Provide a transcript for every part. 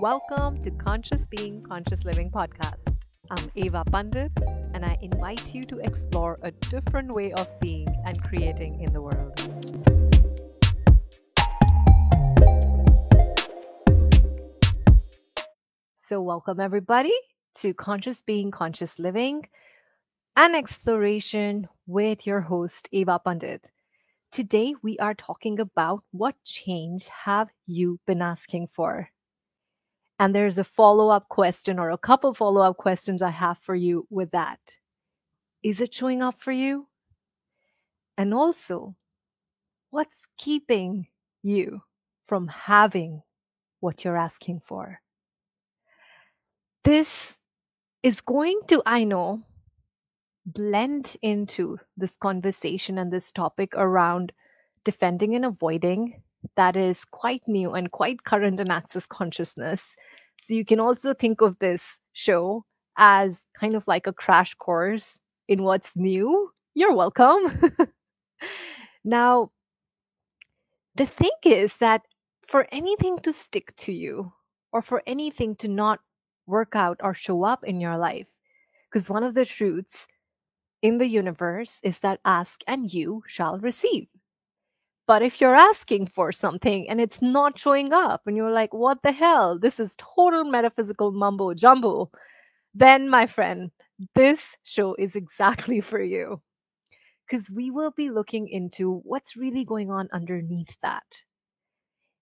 Welcome to Conscious Being, Conscious Living podcast. I'm Ava Pandit, and I invite you to explore a different way of being and creating in the world. So, welcome everybody to Conscious Being, Conscious Living, an exploration with your host, Ava Pandit. Today, we are talking about what change have you been asking for? And there's a follow up question or a couple follow up questions I have for you with that. Is it showing up for you? And also, what's keeping you from having what you're asking for? This is going to, I know, blend into this conversation and this topic around defending and avoiding that is quite new and quite current in access consciousness. So you can also think of this show as kind of like a crash course in what's new. You're welcome. now, the thing is that for anything to stick to you or for anything to not work out or show up in your life, because one of the truths in the universe is that ask and you shall receive. But if you're asking for something and it's not showing up, and you're like, what the hell? This is total metaphysical mumbo jumbo, then, my friend, this show is exactly for you. Because we will be looking into what's really going on underneath that.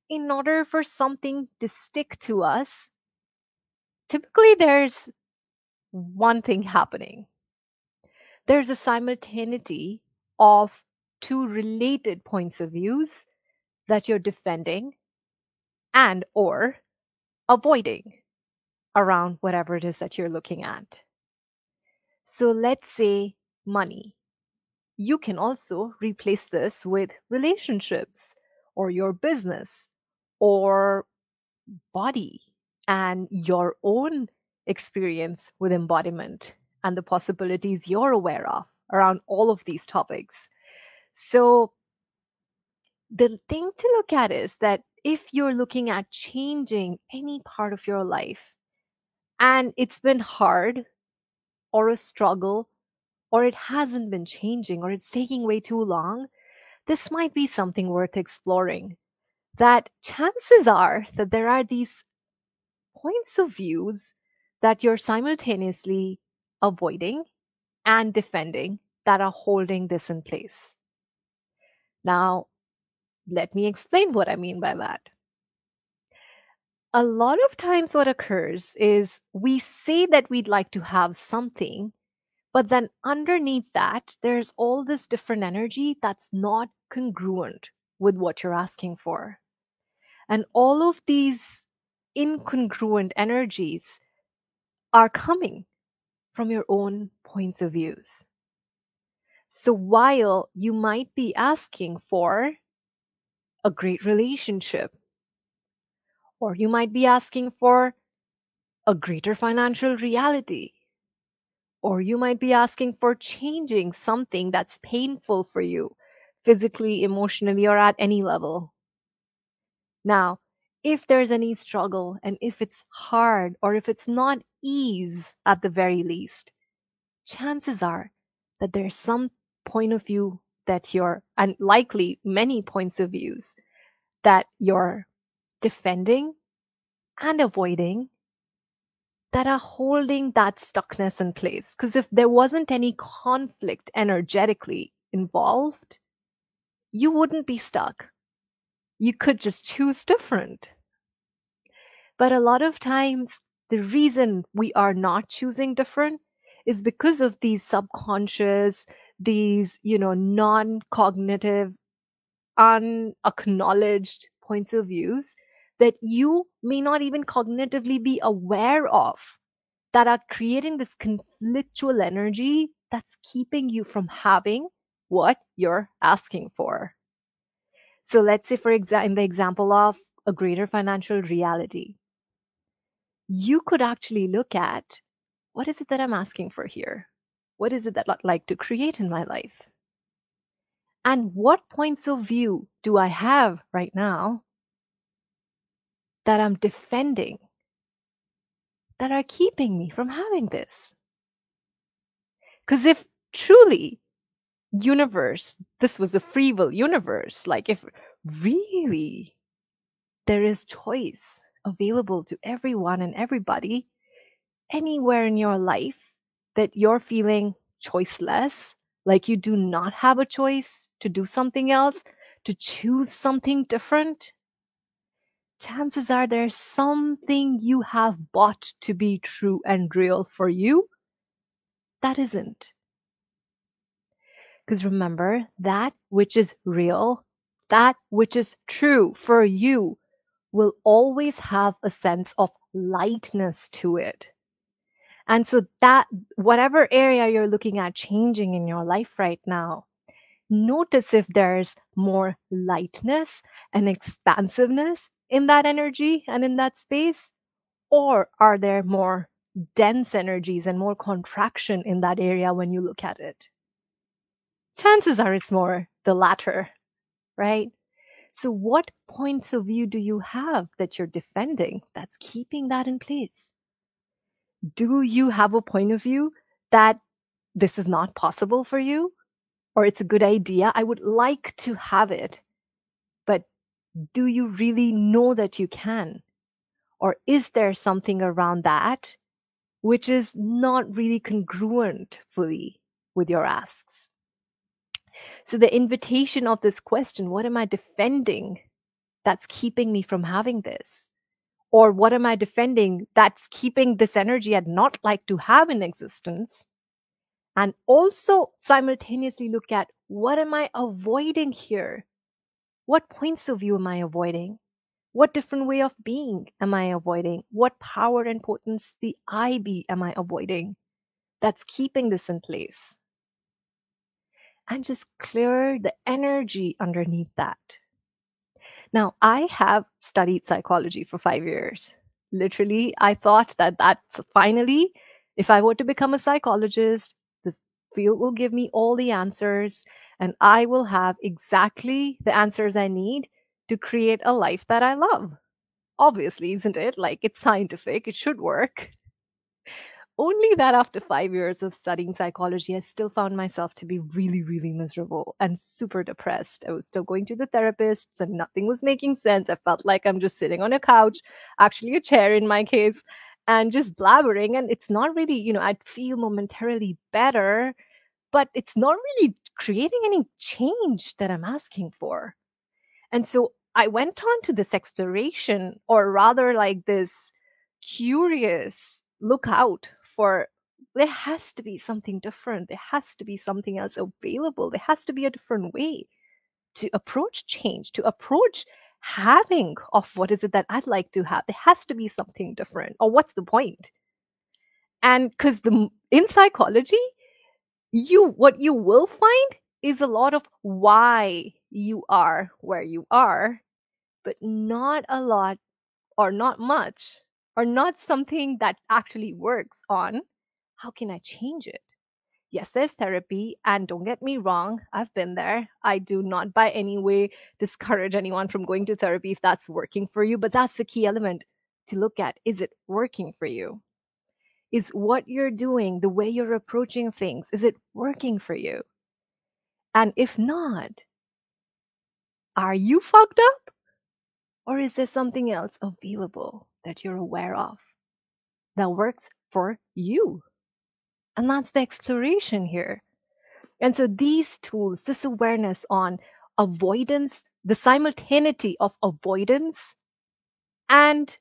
In order for something to stick to us, typically there's one thing happening there's a simultaneity of two related points of views that you're defending and or avoiding around whatever it is that you're looking at. So let's say money. You can also replace this with relationships or your business or body and your own experience with embodiment and the possibilities you're aware of around all of these topics. So, the thing to look at is that if you're looking at changing any part of your life and it's been hard or a struggle or it hasn't been changing or it's taking way too long, this might be something worth exploring. That chances are that there are these points of views that you're simultaneously avoiding and defending that are holding this in place. Now, let me explain what I mean by that. A lot of times, what occurs is we say that we'd like to have something, but then underneath that, there's all this different energy that's not congruent with what you're asking for. And all of these incongruent energies are coming from your own points of views. So while you might be asking for a great relationship, or you might be asking for a greater financial reality, or you might be asking for changing something that's painful for you, physically, emotionally, or at any level. Now, if there's any struggle and if it's hard or if it's not ease at the very least, chances are that there's some point of view that you're, and likely many points of views that you're defending and avoiding that are holding that stuckness in place. Because if there wasn't any conflict energetically involved, you wouldn't be stuck. You could just choose different. But a lot of times, the reason we are not choosing different is because of these subconscious, these, you know, non cognitive, unacknowledged points of views that you may not even cognitively be aware of that are creating this conflictual energy that's keeping you from having what you're asking for. So let's say, for example, in the example of a greater financial reality, you could actually look at what is it that I'm asking for here? What is it that I'd like to create in my life? And what points of view do I have right now that I'm defending that are keeping me from having this? Because if truly universe, this was a free will universe, like if really there is choice available to everyone and everybody anywhere in your life that you're feeling choiceless, like you do not have a choice to do something else, to choose something different, chances are there's something you have bought to be true and real for you that isn't. Because remember, that which is real, that which is true for you, will always have a sense of lightness to it. And so, that whatever area you're looking at changing in your life right now, notice if there's more lightness and expansiveness in that energy and in that space, or are there more dense energies and more contraction in that area when you look at it? Chances are it's more the latter, right? So, what points of view do you have that you're defending that's keeping that in place? Do you have a point of view that this is not possible for you? Or it's a good idea? I would like to have it, but do you really know that you can? Or is there something around that which is not really congruent fully with your asks? So, the invitation of this question what am I defending that's keeping me from having this? Or what am I defending that's keeping this energy I'd not like to have in existence? And also simultaneously look at what am I avoiding here? What points of view am I avoiding? What different way of being am I avoiding? What power and potency I be am I avoiding that's keeping this in place? And just clear the energy underneath that. Now, I have studied psychology for five years. Literally, I thought that that's finally, if I were to become a psychologist, this field will give me all the answers and I will have exactly the answers I need to create a life that I love. Obviously, isn't it? Like it's scientific, it should work. Only that after five years of studying psychology, I still found myself to be really, really miserable and super depressed. I was still going to the therapists and nothing was making sense. I felt like I'm just sitting on a couch, actually, a chair in my case, and just blabbering. And it's not really, you know, I'd feel momentarily better, but it's not really creating any change that I'm asking for. And so I went on to this exploration, or rather, like this curious look out for there has to be something different. There has to be something else available. There has to be a different way to approach change, to approach having of what is it that I'd like to have. There has to be something different. Or what's the point? And because the in psychology, you what you will find is a lot of why you are where you are, but not a lot or not much or not something that actually works on how can I change it? Yes, there's therapy, and don't get me wrong, I've been there. I do not by any way discourage anyone from going to therapy if that's working for you, but that's the key element to look at. Is it working for you? Is what you're doing, the way you're approaching things, is it working for you? And if not, are you fucked up? Or is there something else available that you're aware of that works for you? And that's the exploration here. And so these tools, this awareness on avoidance, the simultaneity of avoidance and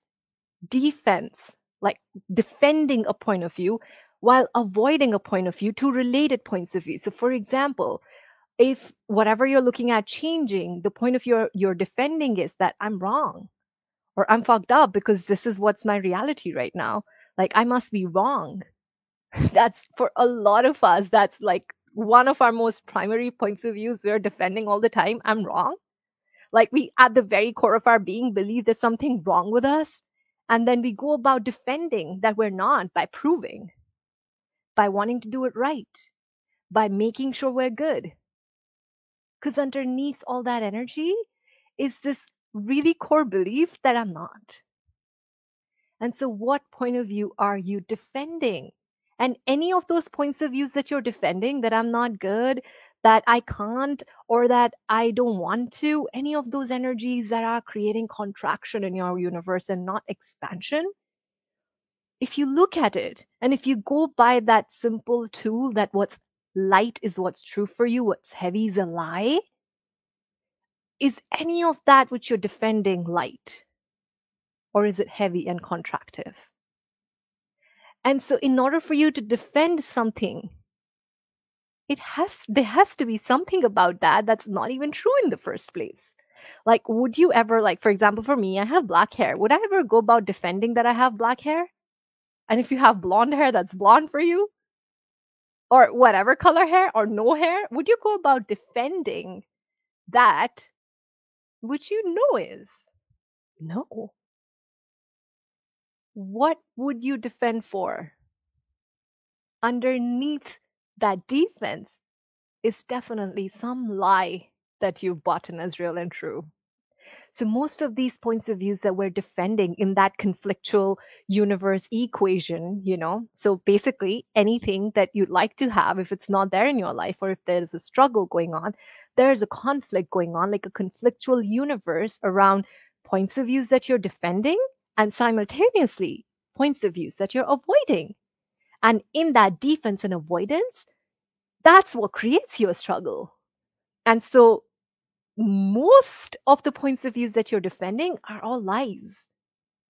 defense, like defending a point of view while avoiding a point of view, two related points of view. So, for example, if whatever you're looking at changing, the point of view you're defending is that I'm wrong or I'm fucked up because this is what's my reality right now. Like, I must be wrong. that's for a lot of us, that's like one of our most primary points of views we're defending all the time. I'm wrong. Like, we at the very core of our being believe there's something wrong with us. And then we go about defending that we're not by proving, by wanting to do it right, by making sure we're good. Because underneath all that energy is this really core belief that I'm not. And so, what point of view are you defending? And any of those points of views that you're defending, that I'm not good, that I can't, or that I don't want to, any of those energies that are creating contraction in your universe and not expansion, if you look at it and if you go by that simple tool that what's light is what's true for you, what's heavy is a lie, is any of that which you're defending light? Or is it heavy and contractive? And so, in order for you to defend something, it has there has to be something about that that's not even true in the first place. Like, would you ever, like, for example, for me, I have black hair. Would I ever go about defending that I have black hair? And if you have blonde hair, that's blonde for you? Or whatever color hair or no hair, would you go about defending that which you know is? No. What would you defend for? Underneath that defense is definitely some lie that you've bought in as real and true. So, most of these points of views that we're defending in that conflictual universe equation, you know, so basically anything that you'd like to have, if it's not there in your life or if there's a struggle going on, there's a conflict going on, like a conflictual universe around points of views that you're defending and simultaneously points of views that you're avoiding. And in that defense and avoidance, that's what creates your struggle. And so most of the points of views that you're defending are all lies.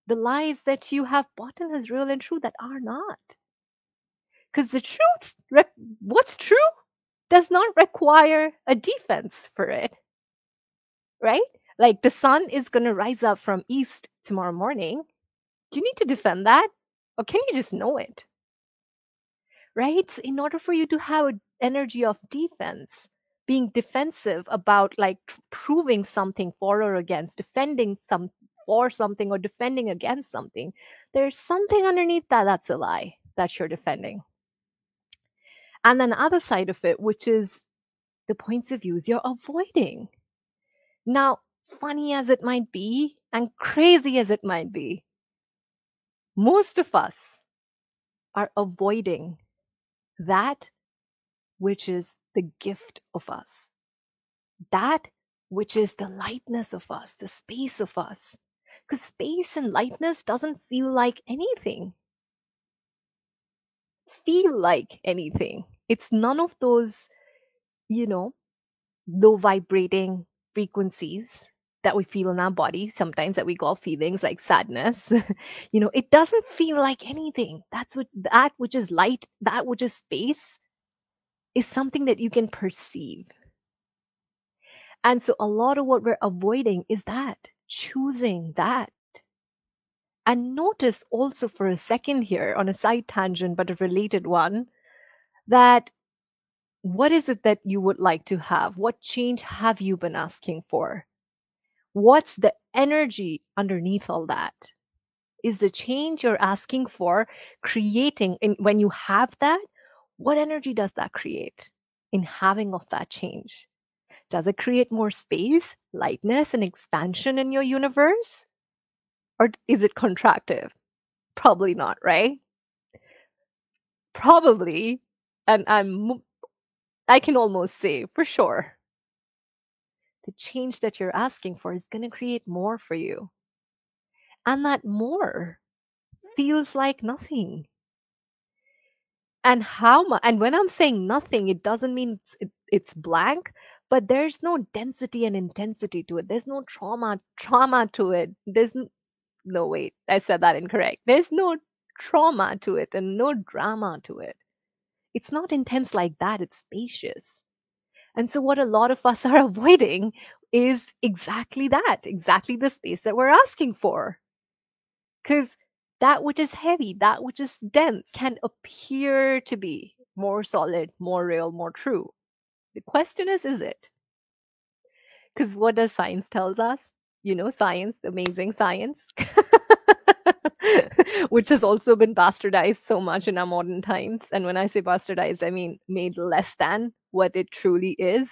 The lies that you have bought in as real and true that are not. Because the truth, what's true, does not require a defense for it. Right? Like the sun is going to rise up from east tomorrow morning. Do you need to defend that? Or can you just know it? Right? In order for you to have an energy of defense, being defensive about like proving something for or against, defending some for something or defending against something, there's something underneath that that's a lie that you're defending. And then the other side of it, which is the points of views you're avoiding. Now, funny as it might be and crazy as it might be, most of us are avoiding that which is the gift of us, that which is the lightness of us, the space of us. Because space and lightness doesn't feel like anything. Feel like anything. It's none of those, you know, low vibrating frequencies that we feel in our body sometimes that we call feelings like sadness you know it doesn't feel like anything that's what that which is light that which is space is something that you can perceive. And so a lot of what we're avoiding is that, choosing that. And notice also for a second here on a side tangent, but a related one, that what is it that you would like to have? What change have you been asking for? What's the energy underneath all that? Is the change you're asking for creating, and when you have that, what energy does that create in having of that change? Does it create more space, lightness, and expansion in your universe? Or is it contractive? Probably not, right? Probably, and I'm I can almost say for sure. The change that you're asking for is going to create more for you. And that more feels like nothing. And how much and when i'm saying nothing it doesn't mean it's, it, it's blank but there's no density and intensity to it. There's no trauma trauma to it. There's n- no wait i said that incorrect. There's no trauma to it and no drama to it it's not intense like that it's spacious and so what a lot of us are avoiding is exactly that exactly the space that we're asking for because that which is heavy, that which is dense, can appear to be more solid, more real, more true. The question is, is it? Because what does science tells us? You know, science, amazing science, which has also been bastardized so much in our modern times. And when I say bastardized, I mean made less than what it truly is.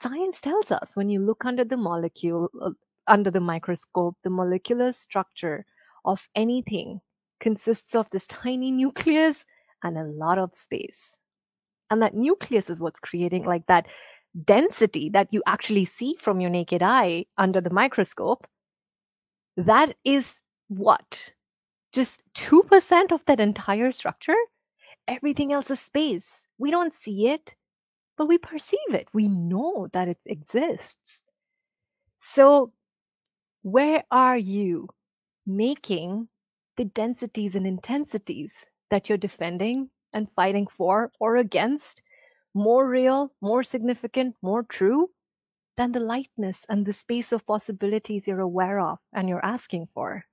Science tells us when you look under the molecule, uh, under the microscope, the molecular structure of anything consists of this tiny nucleus and a lot of space. And that nucleus is what's creating like that density that you actually see from your naked eye under the microscope. That is what? Just 2% of that entire structure? Everything else is space. We don't see it, but we perceive it. We know that it exists. So, where are you making the densities and intensities that you're defending and fighting for or against more real, more significant, more true than the lightness and the space of possibilities you're aware of and you're asking for?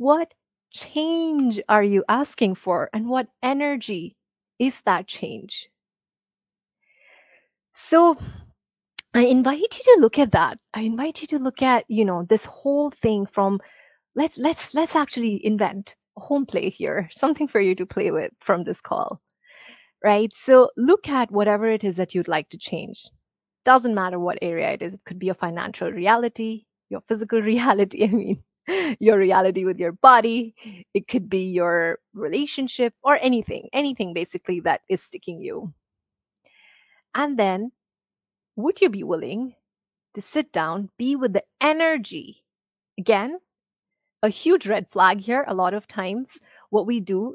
What change are you asking for, and what energy is that change? So, I invite you to look at that. I invite you to look at, you know, this whole thing from let's let's let's actually invent a home play here, something for you to play with from this call. Right? So look at whatever it is that you'd like to change. Doesn't matter what area it is. It could be a financial reality, your physical reality, I mean, your reality with your body. It could be your relationship or anything, anything basically that is sticking you. And then would you be willing to sit down, be with the energy? Again, a huge red flag here. A lot of times, what we do,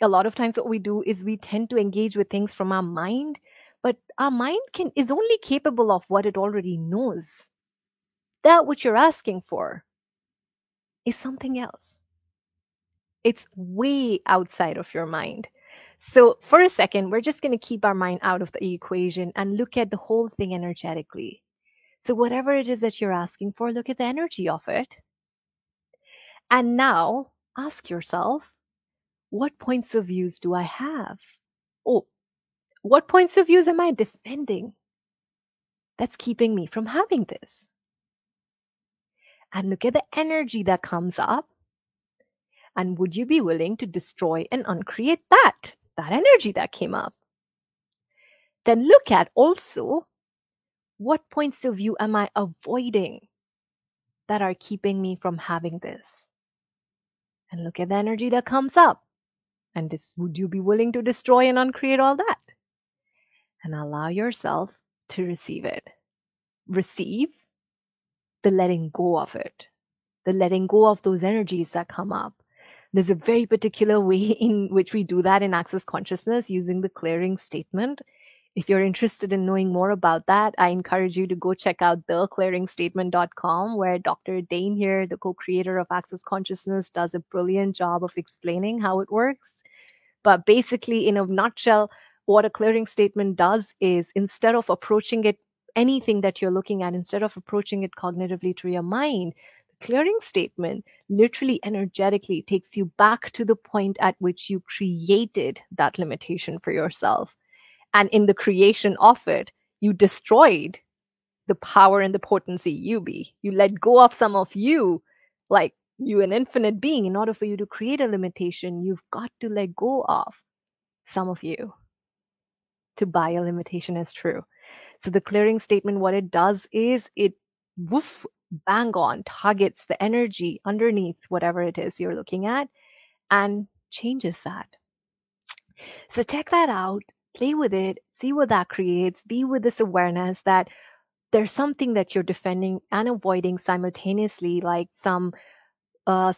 a lot of times, what we do is we tend to engage with things from our mind, but our mind can is only capable of what it already knows. That which you're asking for is something else. It's way outside of your mind. So, for a second, we're just going to keep our mind out of the equation and look at the whole thing energetically. So, whatever it is that you're asking for, look at the energy of it. And now ask yourself, what points of views do I have? Oh, what points of views am I defending that's keeping me from having this? And look at the energy that comes up. And would you be willing to destroy and uncreate that? that energy that came up. Then look at also what points of view am I avoiding that are keeping me from having this? And look at the energy that comes up. And would you be willing to destroy and uncreate all that? And allow yourself to receive it. Receive the letting go of it, the letting go of those energies that come up, there's a very particular way in which we do that in Access Consciousness using the clearing statement. If you're interested in knowing more about that, I encourage you to go check out theclearingstatement.com, where Dr. Dain Heer, the co creator of Access Consciousness, does a brilliant job of explaining how it works. But basically, in a nutshell, what a clearing statement does is instead of approaching it anything that you're looking at, instead of approaching it cognitively through your mind, the clearing statement literally energetically takes you back to the point at which you created that limitation for yourself. And in the creation of it, you destroyed the power and the potency you be. You let go of some of you, like you, an infinite being. In order for you to create a limitation, you've got to let go of some of you to buy a limitation as true. So the clearing statement, what it does is it woof bang on targets the energy underneath whatever it is you're looking at and changes that. So check that out, play with it, see what that creates, be with this awareness that there's something that you're defending and avoiding simultaneously, like some uh,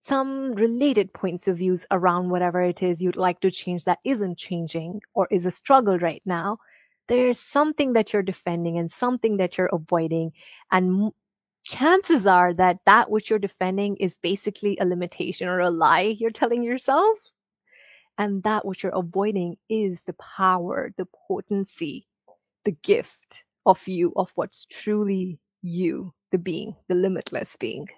some related points of views around whatever it is you'd like to change that isn't changing or is a struggle right now there's something that you're defending and something that you're avoiding and chances are that that which you're defending is basically a limitation or a lie you're telling yourself and that which you're avoiding is the power the potency the gift of you of what's truly you the being the limitless being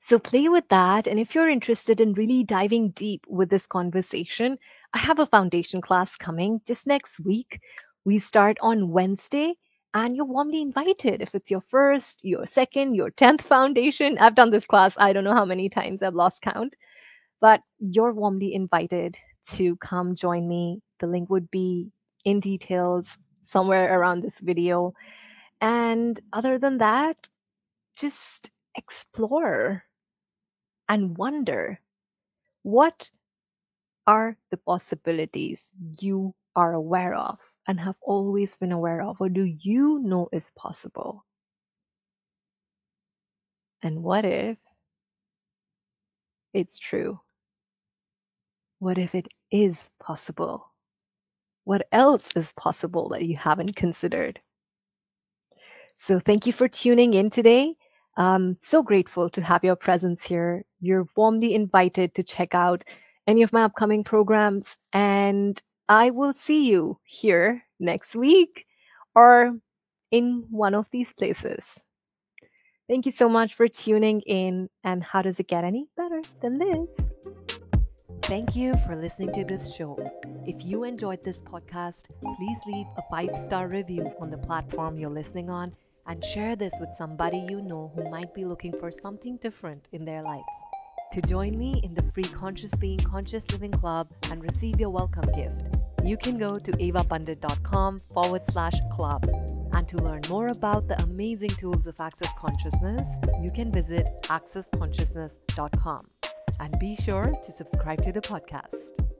so play with that. And if you're interested in really diving deep with this conversation, I have a foundation class coming just next week. We start on Wednesday, and you're warmly invited. If it's your first, your second, your 10th foundation, I've done this class, I don't know how many times I've lost count, but you're warmly invited to come join me. The link would be in details somewhere around this video. And other than that, just explore and wonder what are the possibilities you are aware of and have always been aware of, or do you know is possible? And what if it's true? What if it is possible? What else is possible that you haven't considered? So, thank you for tuning in today. I'm so grateful to have your presence here. You're warmly invited to check out any of my upcoming programs, and I will see you here next week or in one of these places. Thank you so much for tuning in. And how does it get any better than this? Thank you for listening to this show. If you enjoyed this podcast, please leave a five star review on the platform you're listening on and share this with somebody you know who might be looking for something different in their life. To join me in the free Conscious Being Conscious Living Club and receive your welcome gift, you can go to avapandit.com forward slash club. And to learn more about the amazing tools of Access Consciousness, you can visit accessconsciousness.com. And be sure to subscribe to the podcast.